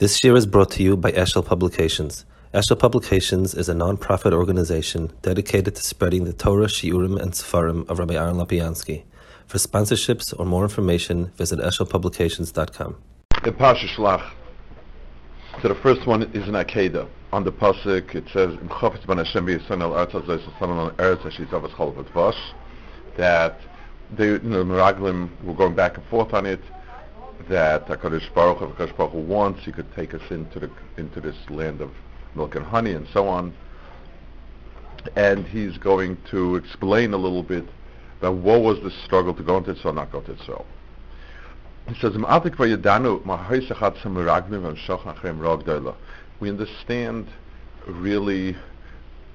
This year is brought to you by Eshel Publications. Eshel Publications is a non-profit organization dedicated to spreading the Torah, Shiurim, and Sefarim of Rabbi Aaron Lopiansky. For sponsorships or more information, visit eshelpublications.com. The Pasha Shlach. So the first one is in Akeda. On the pasuk, it says, "Im chofetz ban Hashem v'yison el arz hazoi sasanon al eretz hashit avos chol v'tvash," that the the Meraglim were going back and forth on it, that HaKadosh Baruch HaKadosh Baruch Hu wants, he could take us into the into this land of milk and honey and so on. And he's going to explain a little bit that what was the struggle to go into Israel, not go to Israel. He says, We understand really,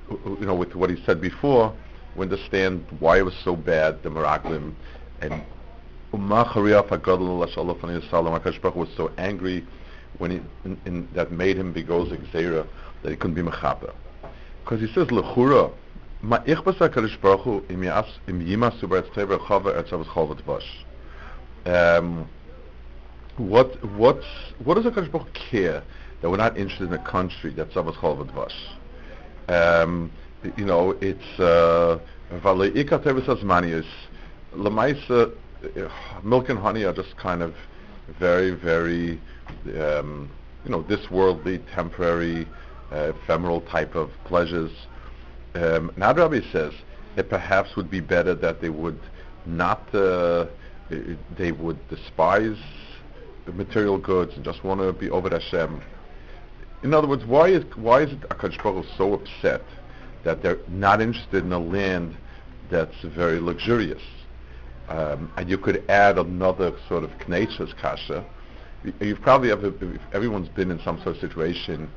you know, with what he said before, we understand why it was so bad, the Meraglim, and HaKadosh was so angry when he, in, in, that made him begoz Xera that he couldn't be mechaper. Because he says, Lechura, ma ich bas HaKadosh Baruch Hu im yimas uberetz tever chava etz avos cholvat vash. Um, what, what's, what does HaKadosh Baruch care that we're not interested in a country that's avos cholvat vash? Um, you know, it's, uh, Vale ikar tevis azmanius, lemaisa, milk and honey are just kind of very, very, um, you know, this worldly, temporary, uh, ephemeral type of pleasures. Um, Rabbi says it perhaps would be better that they would not, uh, they would despise material goods and just want to be over Hashem. In other words, why is why is Akash Baruch so upset that they're not interested in a land that's very luxurious? Um, and you could add another sort of Knetsch's kasha. You've probably ever, everyone's been in some sort of situation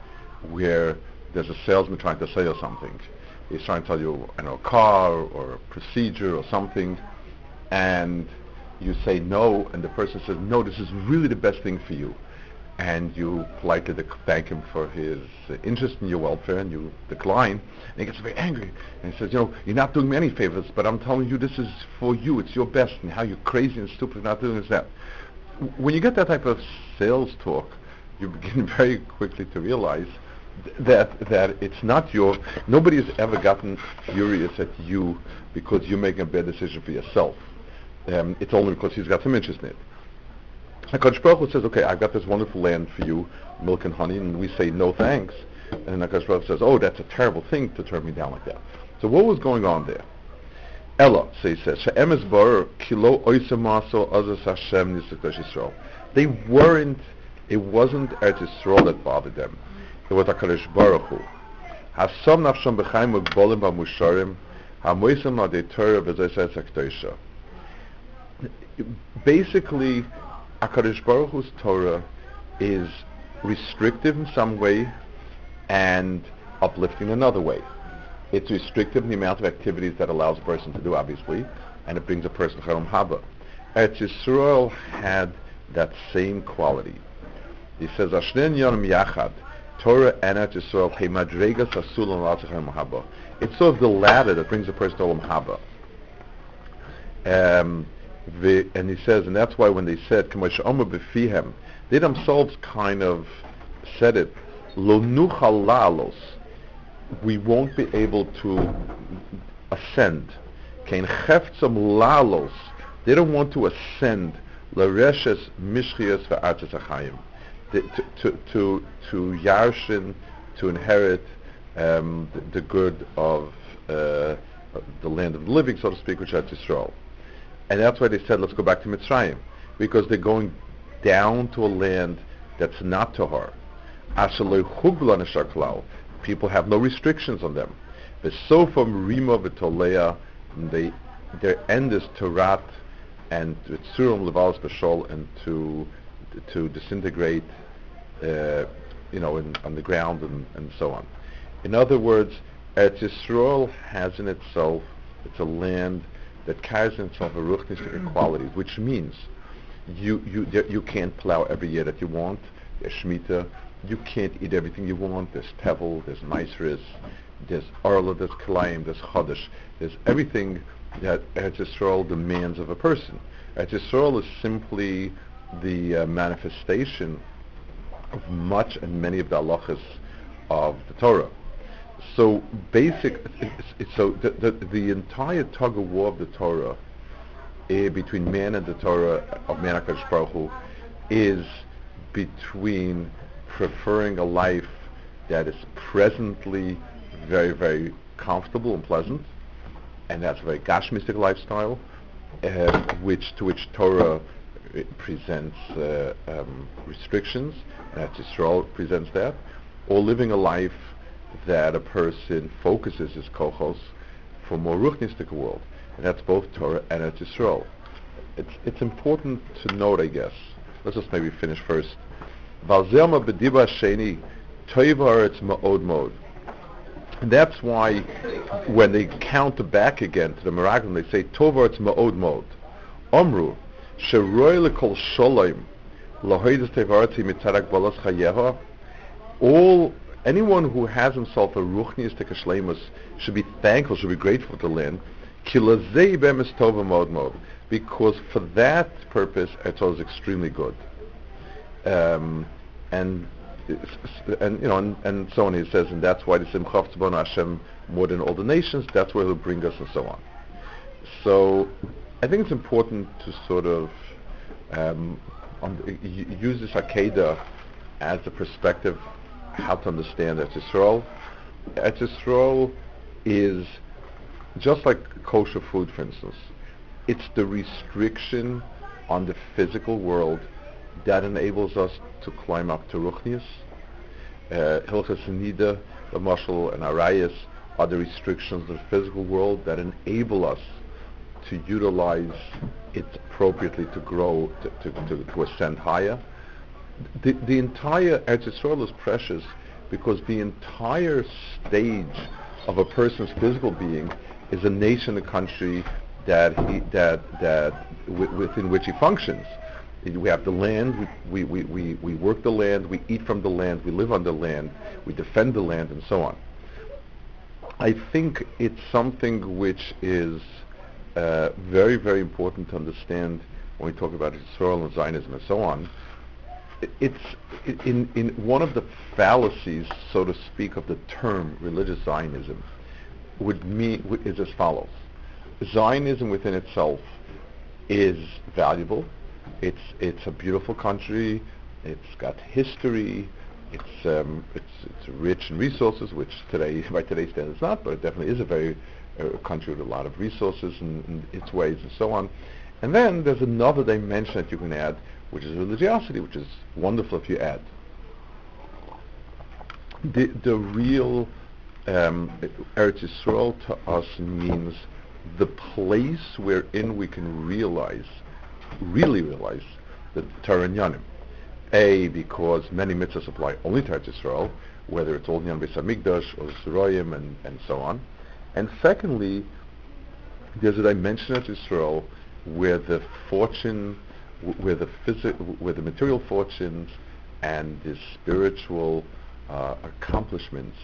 where there's a salesman trying to sell you something. He's trying to tell you, you know, a car or a procedure or something, and you say no, and the person says, no, this is really the best thing for you and you politely thank him for his interest in your welfare, and you decline, and he gets very angry, and he says, you know, you're not doing me any favors, but I'm telling you this is for you, it's your best, and how you're crazy and stupid not doing this that. When you get that type of sales talk, you begin very quickly to realize that that it's not your nobody has ever gotten furious at you because you're making a bad decision for yourself. Um, it's only because he's got some interest in it. HaKadosh Baruch Hu says, okay, I've got this wonderful land for you, milk and honey, and we say no thanks. And HaKadosh Baruch Hu says, oh, that's a terrible thing to turn me down like that. So what was going on there? Ella, so he says, She'em es bar kilo oisamaso azas Hashem nisakash Yisrael. They weren't, it wasn't Eretz Yisrael that bothered them. It was HaKadosh Baruch Hu. Hasam nafsham b'chaim ugbolim b'musharim, hamoisam adei Torah v'zay Basically, HaKadosh Baruch Hu's Torah is restrictive in some way and uplifting in another way. It's restrictive in the amount of activities that allows a person to do, obviously, and it brings a person to Charom Haba. Eretz Yisrael had that same quality. He says, Ashnen Yonim Yachad, Torah and Eretz Yisrael, Hey Madregas Asul Charom Haba. It's sort of the ladder that brings a person to Olam Haba. Um, the, and he says, and that's why when they said, they themselves kind of said it, lo we won't be able to ascend. Kein cheftzam lalos, they don't want to ascend, lareshes mishchias ve'artes achayim, to, to, to yarshin, to inherit um, the, the, good of uh, the land of the living, so to speak, which is Israel. And that's why they said, let's go back to Mitzrayim, because they're going down to a land that's not Tahar. People have no restrictions on them. So from Rima v'Tolea, they their end is to rat and Tzurum Levalas Bashol and to to disintegrate, uh, you know, in, on the ground and, and so on. In other words, Eretz Yisrael has in itself, it's a land that carries in itself a ruchnistic qualities, which means you, you, you can't plow every year that you want. There's Shemitah. You can't eat everything you want. There's Tevel, there's Maisris, there's Arla, there's Kalayim, there's Chodesh. There's everything that Eretz demands of a person. Eretz is simply the uh, manifestation of much and many of the halachas of the Torah. So basic, so the, the, the, entire tug of war of the Torah eh, between man and the Torah of man HaKadosh Baruch Hu, is between preferring a life that is presently very, very comfortable and pleasant, and that's a very gashmistic lifestyle, uh, which to which Torah uh, presents uh, um, restrictions, and Yisrael presents that, or living a life that a person focuses his kochos for more ruchnistic world, and that's both Torah and it's Yisrael. It's it's important to note, I guess. Let's just maybe finish first. Valzelma bediba sheni toivar it's ma'od mode. And that's why when they counter back again to the Meraglim, they say tovar it's ma'od mode. Omru sheroy lekol sholem lahoides tevarati mitarak balas chayeha. All anyone who has himself a ruchniistic shlemus should be thankful, should be grateful to mod because for that purpose, Etzol is extremely good. Um, and and you know, and, and so on. He says, and that's why the Simcha of Hashem more than all the nations. That's where He'll bring us, and so on. So, I think it's important to sort of um, use this Akeda as a perspective how to understand Eretz Yisrael. Eretz is just like kosher food, for instance. It's the restriction on the physical world that enables us to climb up to Ruchnius. Uh, Hilchas Nida, the Mashal, and Arayas are the restrictions of the physical world that enable us to utilize it appropriately to grow, to, to, to, to ascend higher. The, entire Eretz Yisrael is precious because the entire stage of a person's physical being is a nation, a country, that he, that that w- within which he functions. We have the land. We, we, we, we work the land. We eat from the land. We live on the land. We defend the land, and so on. I think it's something which is uh, very very important to understand when we talk about Israel and Zionism and so on. It's in in one of the fallacies, so to speak, of the term religious Zionism would mean is as follows Zionism within itself is valuable. It's it's a beautiful country. It's got history. It's um, it's it's rich in resources, which today by today's standards not, but it definitely is a very uh, country with a lot of resources and, in its ways and so on. And then there's another dimension that you can add, which is religiosity, which is wonderful if you add. The the real um, Eretz Yisrael to us means the place wherein we can realize, really realize, the Torah Yanim. A, because many mitzvahs apply only to Israel, whether it's Old Hamikdash or Zeroyim and, and so on. And secondly, there's a dimension of Israel where the fortune, where the where the material fortunes and the spiritual uh, accomplishments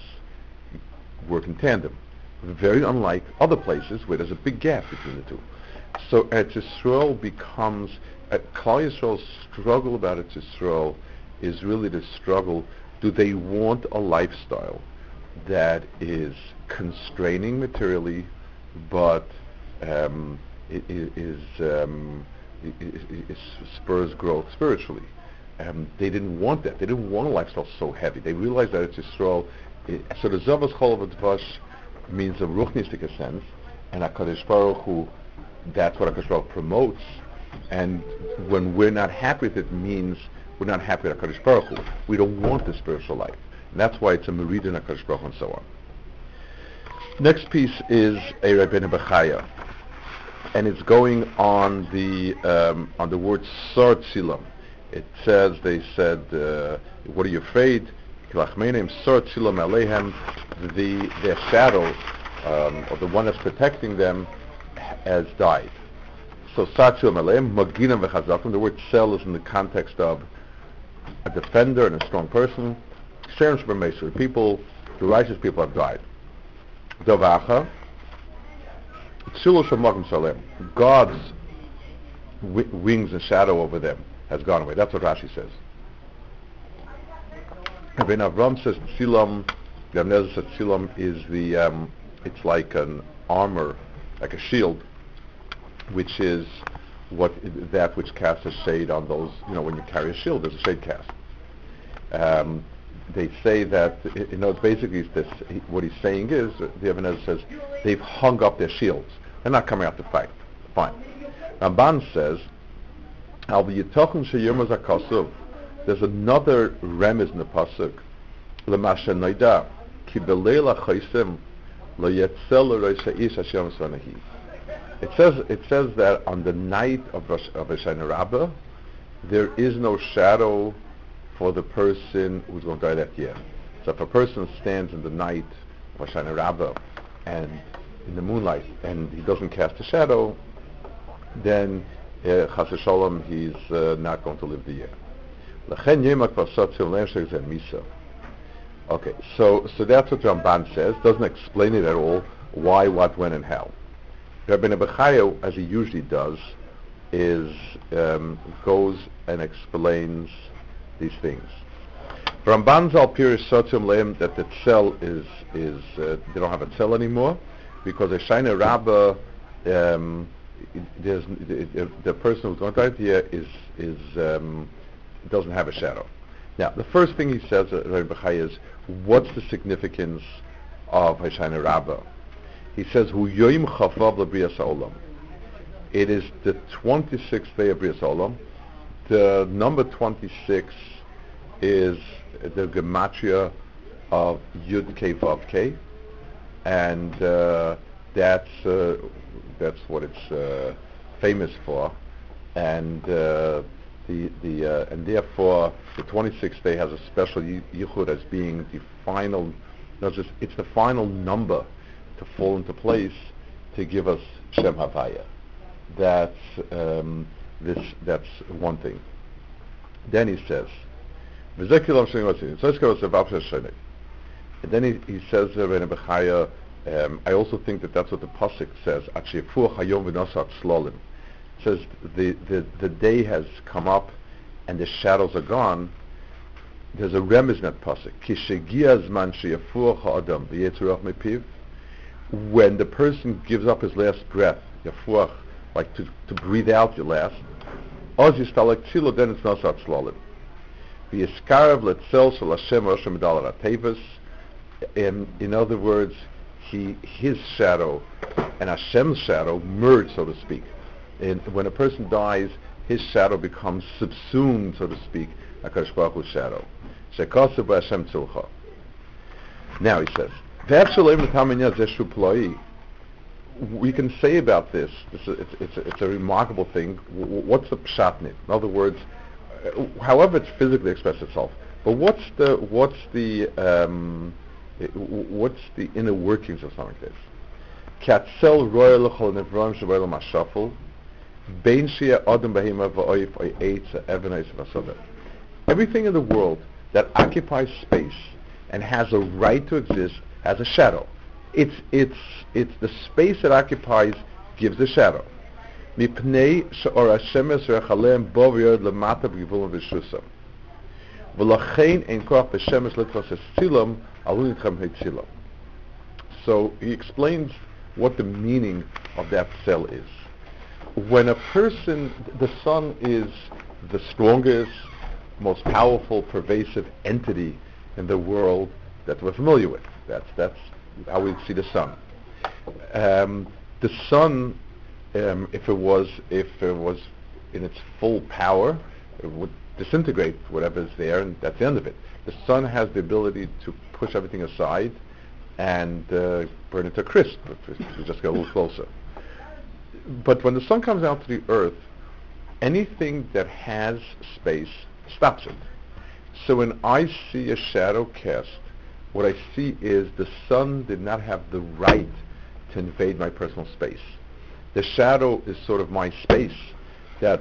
work in tandem very unlike other places where there's a big gap between the two. So Eretz Yisrael becomes, uh, Klal Yisrael's struggle about Eretz Yisrael is really the struggle, do they want a lifestyle that is constraining materially, but um, is, um, spurs growth spiritually. They didn't want that. They didn't want a lifestyle so heavy. They realized that it's Yisrael. It, so the Zavas Chol means a ruchnistic sense, and HaKadosh Baruch Hu, that's what HaKadosh Baruch promotes. And when we're not happy with it, means we're not happy with HaKadosh Baruch Hu. We don't want the spiritual life. And that's why it's a Meridian HaKadosh Baruch and so on. Next piece is a Rabbeinu Bechaya. And it's going on the um, on the word Sar Tzilam. It says, they said, uh, what are you afraid? the their shadow um, or the one that's protecting them has died. So Satchil Malem, Maginam V'chazakim, the word cell is in the context of a defender and a strong person. Shem Shemesher, people, the righteous people have died. Davacha, God's wings and shadow over them has gone away. That's what Rashi says. Rabbi Avram says tzilam, Nezer says tzilam is the, um, it's like an armor, like a shield, which is what that which casts a shade on those, you know, when you carry a shield, there's a shade cast. Um, they say that, you know, basically this, what he's saying is, the Ibn Ezra says, they've hung up their shields. They're not coming out to fight. Fine. Ramban says, Al v'yitochim sheyirmaz hakasuv. There's another remez in the pasuk. L'masha noida ki b'leil ha'chaysim lo yetzel ha'ish Hashem svanahi. It says it says that on the night of Rosh, of Hoshana Rabbah, there is no shadow for the person who's going to die that year. So if a person stands in the night of Hoshana Rabbah and in the moonlight and he doesn't cast a shadow, then uh, Chas Shalom he's uh, not going to live the year. Okay, so so that's what Ramban says. Doesn't explain it at all. Why, what, when, and how. Rabbi Nebuchadnezzar, as he usually does, is um, goes and explains these things. Ramban al Piris Sotium Leim that the cell is is uh, they don't have a cell anymore because a Shaina Rabbah um, there's the, person who's going to die here is is um, doesn't have a shadow. Now the first thing he says uh, is what's the significance of Hoshana Rabbah? He says, Hu yoim l'briyas ha'olam. It is the 26th day of Briyas Olam. The number 26 is the gematria of Yud K Vav K, and uh, that's uh, that's what it's uh, famous for, and uh, the the uh, and therefore the 26th day has a special yichud as being the final. No, just it's the final number to fall into place to give us Shem Havaya. That's um, this. That's one thing. Then he says, and then he, he says, uh, um, I also think that that's what the pasuk says. It says the, the, the day has come up and the shadows are gone. There's a remez in that pasuk when the person gives up his last breath, like to, to breathe out your last, oz yistalek tzilo, then it's not such slolim. V'yiskarav letzel shel Hashem Rosh Medal Tevis. In other words, he his shadow and Hashem's shadow merge, so to speak. And when a person dies, his shadow becomes subsumed, so to speak, Hakadosh Baruch Hu's shadow. Shekasav Hashem tzilcha. Now he says, we can say about this, this is, it's, it's, it's, a remarkable thing. What's the pshatnit? In other words, uh, however it's physically expressed itself, but what's the what's the um, what's the inner workings of something like this? Katzel royal nevram shabayel mashafel, bein shia adam Everything in the world that occupies space and has a right to exist has a shadow. It's, it's, it's the space it occupies gives a shadow. So he explains what the meaning of that cell is. When a person, the sun is the strongest, most powerful, pervasive entity in the world that we're familiar with. That's that's how we see the sun. Um, the sun, um, if it was if it was in its full power, it would disintegrate whatever is there, and that's the end of it. The sun has the ability to push everything aside and uh, burn it to crisp if we just get a little closer. But when the sun comes out to the earth, anything that has space stops it. So when I see a shadow cast what I see is the sun did not have the right to invade my personal space. The shadow is sort of my space that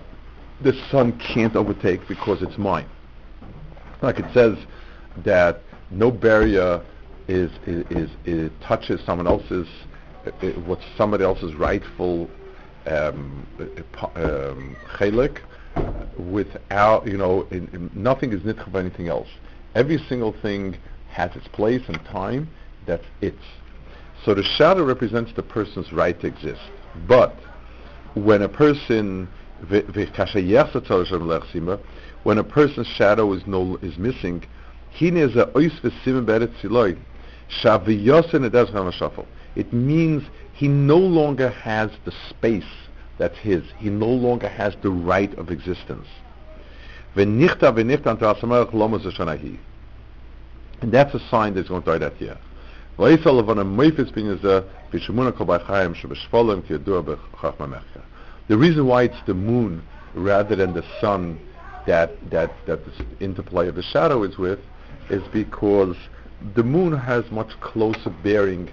the sun can't overtake because it's mine. Like it says that no barrier is, is, is, is touches someone else's, it, what's somebody else's rightful um, um, without, you know, in, in, nothing is nitcha of anything else Every single thing has its place and time. That's it. So the shadow represents the person's right to exist. But when a person when a person's shadow is no is missing, it means he no longer has the space that's his. He no longer has the right of existence. And that's a sign that he's going to die that year. The reason why it's the moon rather than the sun that that that the interplay of the shadow is with is because the moon has much closer bearing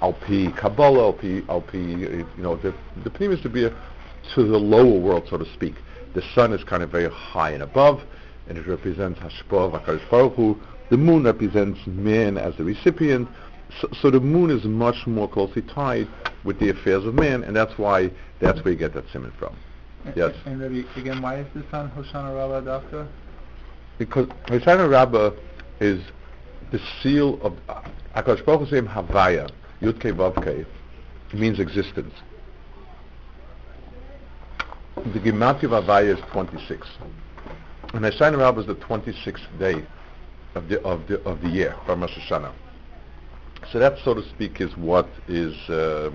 LP Kabbalah, LP, LP, you know, the, the Pnimis to be a, to the lower world, so to speak. The sun is kind of very high and above, and it represents Hashpah of Baruch. The moon represents man as the recipient. So, so, the moon is much more closely tied with the affairs of man, and that's why that's where you get that simon from. Yes. And maybe again, why is the sun Hoshana Rabbah, doctor? Because Hoshana Rabbah is the seal of Akash Baruch Hu Havaya, Yud Kei Vav means existence. The Gematria of Havaya is 26. And Hoshana Rabbah is the 26th day of the of the of the year, from Rosh Hashanah. So that, so to speak, is what is. Uh,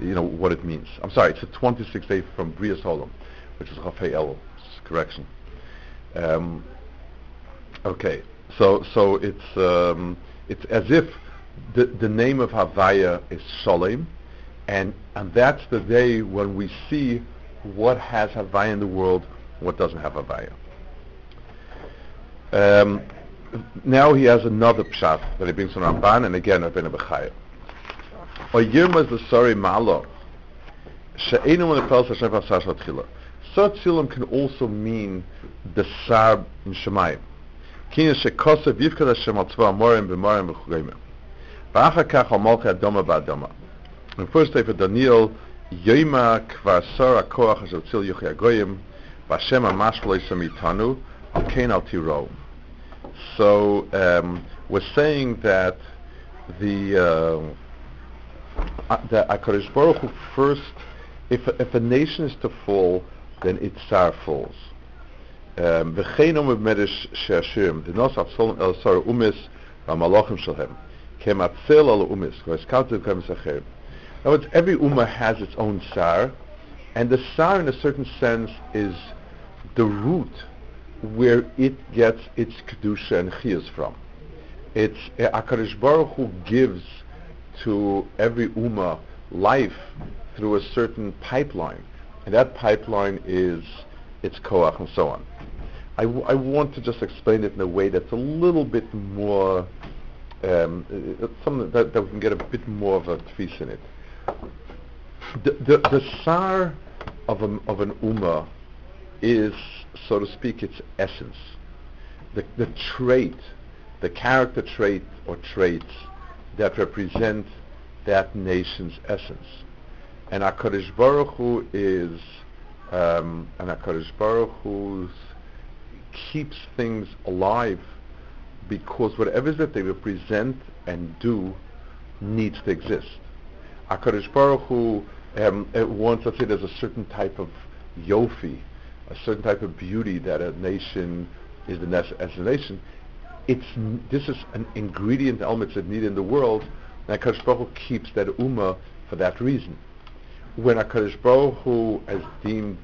you know what it means. I'm sorry, it's a 26th day from Brias Holom, which is Chafei correction. Um, okay, so so it's um, it's as if the the name of Havaya is Sholem, and and that's the day when we see what has Havaya in the world, what doesn't have Havaya. Um, now he has another pshat that he brings from Ramban, and again Rabbeinu Bechaya. Or Yirma is the sorry malo. She'enu when it tells Hashem Pasar Shatchila. Sot Silam can also mean the Sar in Shemayim. Kina shekosev yivkad Hashem al tzva amorim b'morim b'chugayim. V'achar kach adoma ba'adoma. In first day for Daniel, Yoima kvar sor ha-koach asher tzil yuchi agoyim, v'Hashem amash v'lo yisam itanu, al kein al tiro. So um, we're saying that the uh, uh the Akadosh Baruch Hu first, if if a nation is to fall, then Itzar falls. Um, now, uh, words, every ummah has its own sar, and the sar, in a certain sense, is the root where it gets its kedusha and chiyas from. It's uh, Akadosh Baruch Hu gives to every ummah life through a certain pipeline. And that pipeline is its koach and so on. I, w- I want to just explain it in a way that's a little bit more, um, something that, that we can get a bit more of a tfis in it. The, the, the sar of, a, of an ummah is, so to speak, its essence. The, the trait, the character trait or traits that represent that nation's essence. And HaKadosh Baruch Hu is, um, and HaKadosh Baruch Hu keeps things alive because whatever is that they represent and do needs to exist. HaKadosh Baruch Hu um, wants, let's say, there's a certain type of yofi, a certain type of beauty that a nation is the as a nation it's this is an ingredient element that's needed in the world, and HaKadosh Baruch Hu keeps that ummah for that reason. When HaKadosh Baruch Hu has deemed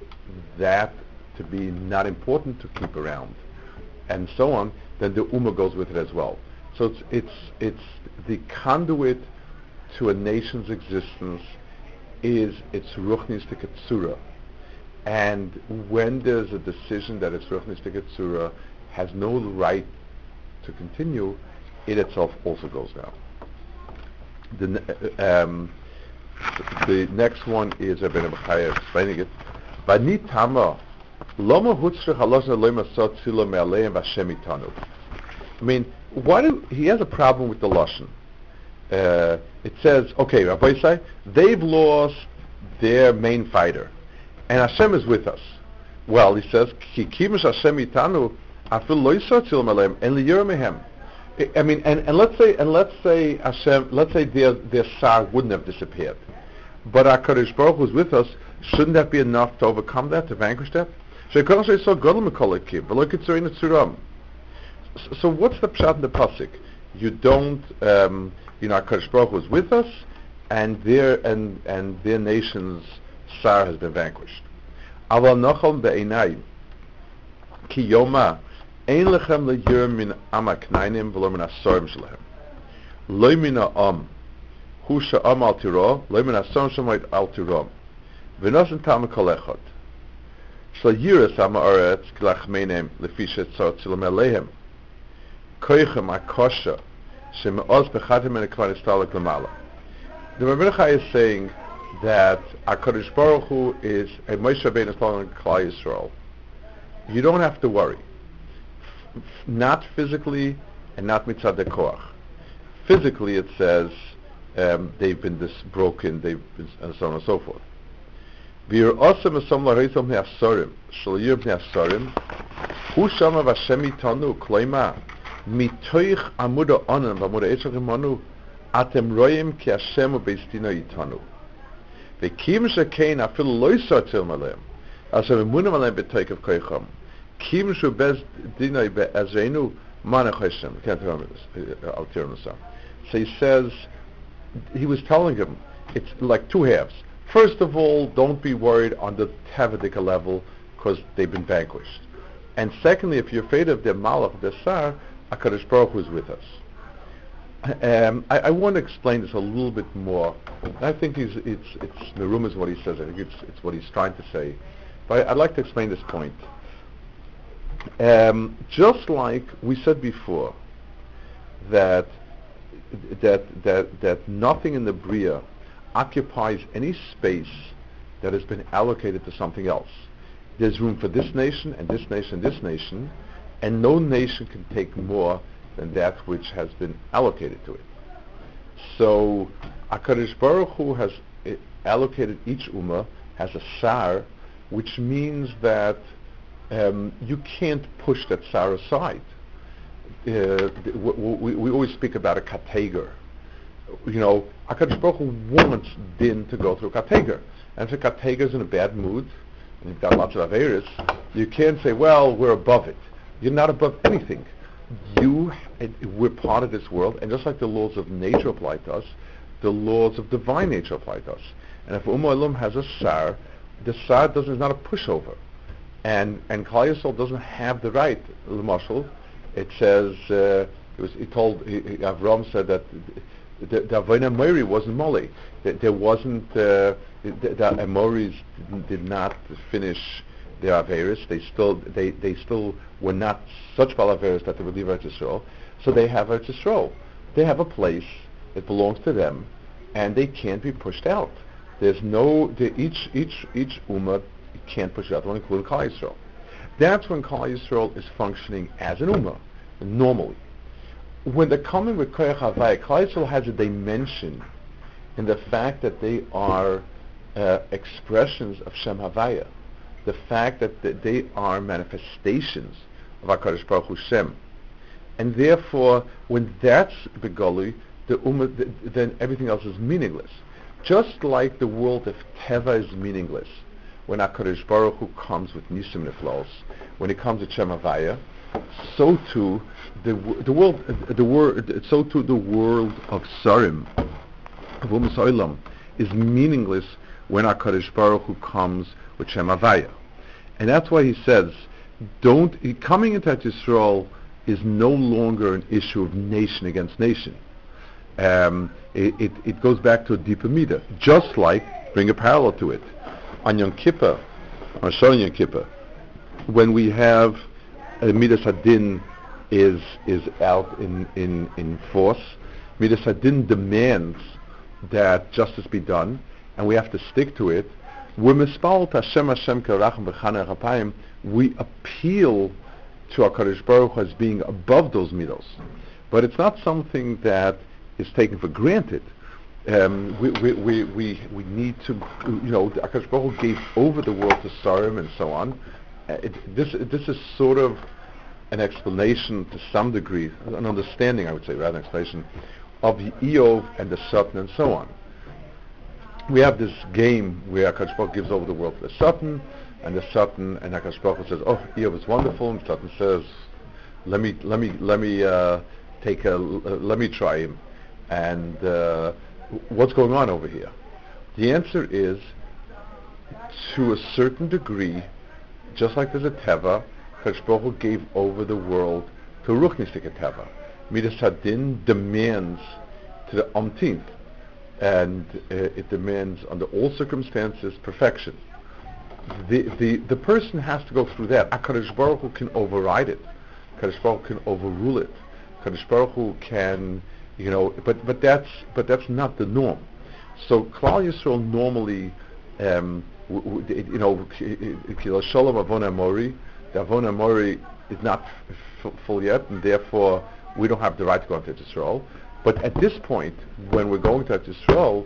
that to be not important to keep around, and so on, then the ummah goes with it as well. So it's it's it's the conduit to a nation's existence is its ruchnistic tzura. And when there's a decision that its ruchnistic tzura has no right to continue, it itself also goes down. The, um, the next one is Rabbi Bechaya explaining it. Vani tama loma hutzrich tzila me'aleim v'Hashem itanu. I mean, why do, he has a problem with the lashon. Uh, it says, okay, Rabbi they've lost their main fighter, and Hashem is with us. Well, he says, Ki Hashem itanu, afil lo yisotzil malem en liyiremehem. I- I mean, and, and let's say, and let's say Hashem, let's say their their sar wouldn't have disappeared, but our Kadosh Baruch was with us. Shouldn't that be enough to overcome that, to vanquish that? So. So what's the pshat in the pasuk? You don't, um, you know, our Kadosh Baruch was with us, and their and and their nation's sar has been vanquished. Aval nochal be'einayim ki yoma ein lechem leyir min am aknainim v'lo min asorim shlehem. Lo min ha'am hu sha'am al tiro, lo min asorim shemoit al tiro. V'nosen tam kol echad. Shal yiras am ha'aretz k'lachmeinem lefi shetzot shilom alehem. Koichem akosha sheme'oz bechatim min akvar istalak lamala. The Rebbe is saying that HaKadosh Baruch Hu is a Moshe Rabbeinu Klal Yisrael. You don't have to worry. F- Not physically and not mitzad koach. Physically, it says um, they've been dis- broken, they've been, and so on and so forth. Hu shama v'Hashem itanu, kloima, mitoich amuda onan v'amuda etzach imanu, atem royim ki Hashem u'beistino itanu. B'toik of koicham, kim shu bez dinoi be'ezreinu manach Hashem. Can't remember this. uh, I'll tear this. So he says, he was telling him, it's like two halves. First of all, don't be worried on the Tavadika level because they've been vanquished. And secondly, if you're afraid of their malach, their sar, HaKadosh Baruch Hu is with us. Um, I, I want to explain this a little bit more. I think it's, it's, the room is what he says. I think it's, it's what he's trying to say. But I'd like to explain this point. Um, just like we said before, that that that that nothing in the bria occupies any space that has been allocated to something else. There's room for this nation and this nation and this nation, and no nation can take more than that which has been allocated to it. So, Akadosh Baruch Hu has uh, allocated each ummah has a sar, which means that um, you can't push that sar aside. Uh, w- w- we, we always speak about a kateger. You know, Akadosh Baruch Hu wants din to go through kateger. And if a kateger is in a bad mood, and you've got lots of averis, you can't say, well, we're above it. You're not above anything. You, we're part of this world, and just like the laws of nature apply to us, the laws of divine nature apply to us. And if Olam has a sar, the sar doesn't, is not a pushover. And, and Yisrael doesn't have the right, L'mashal, it says, uh, it was, he told, he, Avram said that the, the Avona Mori wasn't Molly. That there wasn't, uh, the, the Amoris did not finish their Averis. They still, they, they still were not such Balaveris that they would leave Eretz Yisrael. So they have Eretz Yisrael. They have a place that belongs to them, and they can't be pushed out. There's no, the, each, each, each Ummah can't push out, including Klal Yisrael. That's when Klal Yisrael is functioning as an Ummah, normally. When they're coming with Koyach Havai, Klal Yisrael has a dimension in the fact that they are uh, expressions of Shem Havaya, the fact that th- they are manifestations of HaKadosh Baruch Hu Shem. And therefore, when that's Begoli, the Ummah, th- then everything else is meaningless. Just like the world of Teva is meaningless, when HaKadosh Baruch Hu comes with Nisim Niflos, when he comes with Shem Havaya, so too the the world the word so too the world of Sarim of Umas Olam is meaningless when HaKadosh Baruch Hu comes with Shem Havaya. And that's why he says, don't, coming into Yisrael is no longer an issue of nation against nation. Um, it, it, it goes back to a deeper midah, just like, bring a parallel to it. On Yom Kippur, on Shon Yom Kippur, when we have uh, Midas Hadin is is out in, in, in force, Midas Hadin demands that justice be done, and we have to stick to it. Chapayim. We appeal to HaKadosh Baruch Hu as being above those midos. But it's not something that is taken for granted. Um, we, we, we, we, we need to, you know, HaKadosh Baruch Hu gave over the world to Sarim and so on. Uh, it, this, this is sort of an explanation to some degree, an understanding, I would say, rather an explanation, of the Eov and the Satan and so on. We have this game where Akash gives over the world to the Satan, and the Satan, and Akash says, oh, Eov is wonderful, and Satan says, let me, let me, let me uh, take a, uh, let me try him. And uh, what's going on over here? The answer is, to a certain degree, just like there's a Teva, Baruch gave over the world to Ruchnistik Teva. Midas Hadin demands to the umpteenth, and uh, it demands under all circumstances perfection. The, the, the person has to go through that. HaKadosh Baruch Hu can override it. HaKadosh Baruch Hu can overrule it. HaKadosh Baruch Hu can, you know, but, but, that's, but that's not the norm. So Klal Yisrael normally, um, w- w- you know, Shalom Avon Mori, the Avon Mori is not f- full yet, and therefore we don't have the right to go into Israel. But at this point, when we're going to Israel,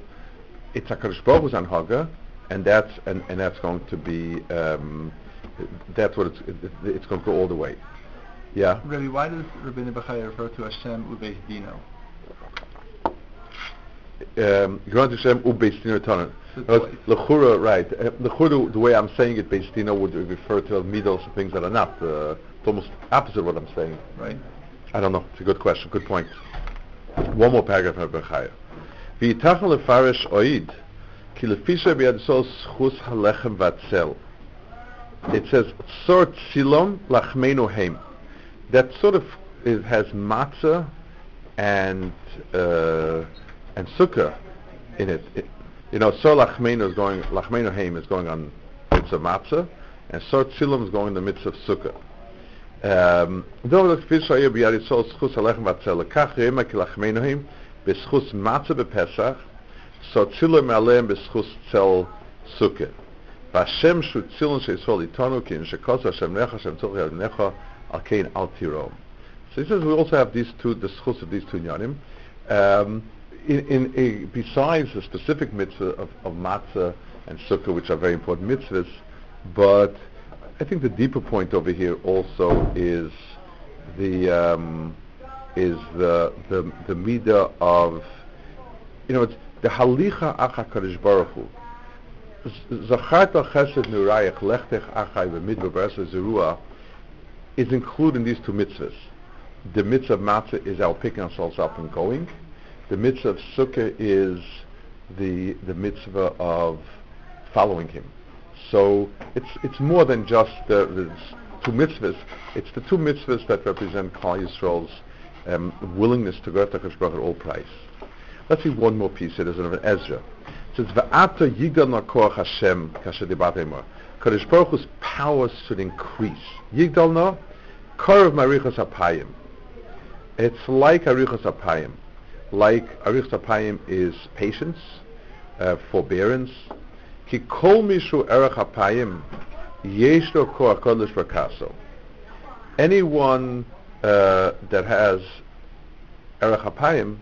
it's HaKadosh Baruch Hu's Anhaga, and that's and, and that's going to be um, that's what it's it, it's going to go all the way. Yeah. Rabbi, why does Rabbi Bechaya refer to Hashem Ubeis Dino? Um, Hashem Ubeis Dino Tanan. Lechura, right. Uh, Lechura, the way I'm saying it, Beis Dino would refer to middles and things that are not. Uh, it's almost opposite of what I'm saying. Right. I don't know. It's a good question. Good point. One more paragraph of Bechaya. V'yitach lefarish oid, ki lefisha b'yadisol schus halechem vatzel. It says, Sor tzilom lachmenu heim. That sort of it has matzah and uh, and sukkah in it. it you know, Sor lachmenu is going, lachmenu heim is going on mitzvah of matzah, and Sor tzilom is going in the mitzvah of sukkah. דוב כפי שהיה ביד ישראל זכוס הלחם והצל, לכך ראימה כי לחמנוהם בזכוס מצה בפסח, סוצילו מעליהם בזכוס צל סוכה. והשם שהוא צילון של ישראל איתנו, כי נשקוס השם לך, השם צורך ילנך, על כן אל תירום. So he says we also have these two, the schus of these two yanim. Um, in, in a, besides the specific mitzvah of, of matzah and sukkah, which are very important mitzvahs, but I think the deeper point over here also is the um, is the the the midah of you know it's the halicha acha kadosh baruch hu. Zachat al chesed nurayach lechtech achai v'midbar b'rasa zerua is included in these two mitzvahs. The mitzvah of matzah is our picking ourselves up and going. The mitzvah of sukkah is the the mitzvah of following him. So it's it's more than just the, the two mitzvahs. It's the two mitzvahs that represent Klal Yisrael's um, willingness to go after Hakadosh at all price. Let's see one more piece. It is an Ezra. It says, "Va'ata yigal nakoach Hashem kasher dibatema." Kadosh Baruch Hu's powers should increase. Yigdal no, karav marichas apayim. It's like arichas apayim. Like arichas apayim is patience, uh, forbearance, כי כל מישהו ערך אפיים, יש לו כוח קודש וקאסו. Anyone uh, that has ערך אפיים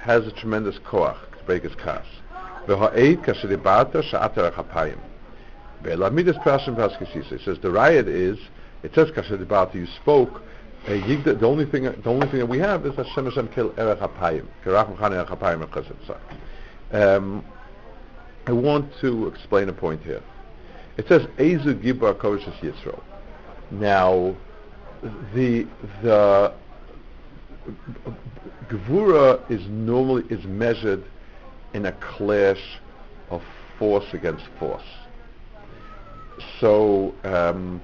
has a tremendous koach to break his kas. והעד כאשר דיברת שעת ערך אפיים. ולעמיד פרשם פסקסיסה. It says the riot is, it says כאשר דיברת, you spoke, uh, the only thing the only thing that we have is Hashem Hashem kill erech apayim. Kerach mechan erech apayim um, I want to explain a point here. It says Ezu Gibar Kodesh Yisrael. Now, the the Gevura is normally is measured in a clash of force against force. So um,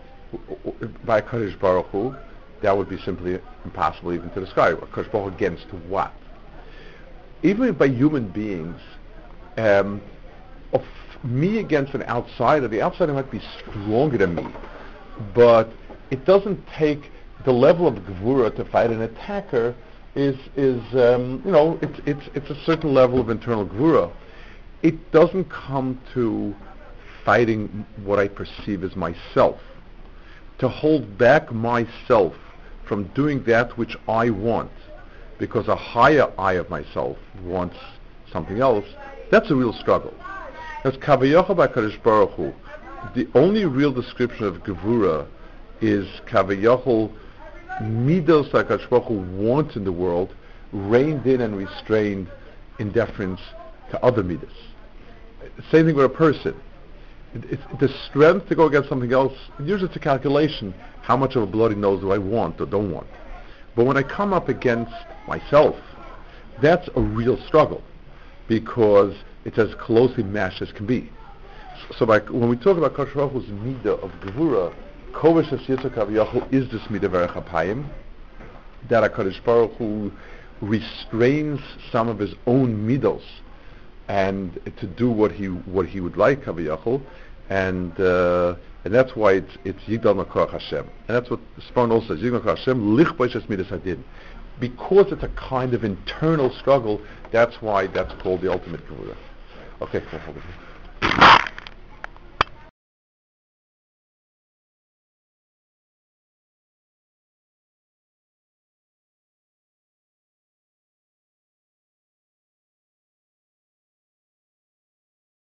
by Kodesh Baruch Hu, that would be simply impossible even to describe. Kodesh Baruch against what? Even by human beings, um, of me against an outsider, the outsider might be stronger than me, but it doesn't take the level of gevura to fight an attacker is is um, you know it's it's it's a certain level of internal gevura. It doesn't come to fighting what I perceive as myself. To hold back myself from doing that which I want, because a higher I of myself wants something else, that's a real struggle. As Kavayocha by Kadosh Baruch Hu, the only real description of Gevura is Kavayochel midos like Baruch Hu wants in the world, reined in and restrained in deference to other midas. Same thing with a person. It, it's the strength to go against something else. Usually it's a calculation. How much of a bloody nose do I want or don't want? But when I come up against myself, that's a real struggle because it's as closely matched as can be. So by, when we talk about Kosh midah of Gevura, Kovish as Yitzhak is this midah verechapayim, that HaKadosh Baruch Hu restrains some of his own middles and to do what he what he would like Kaviyachol, and uh, and that's why it's it's Yigdal Hashem, and that's what Sforno also says Yigdal Makorach Hashem Lich Midas Hadin, because it's a kind of internal struggle. That's why that's called the ultimate Gevura. Okay, ich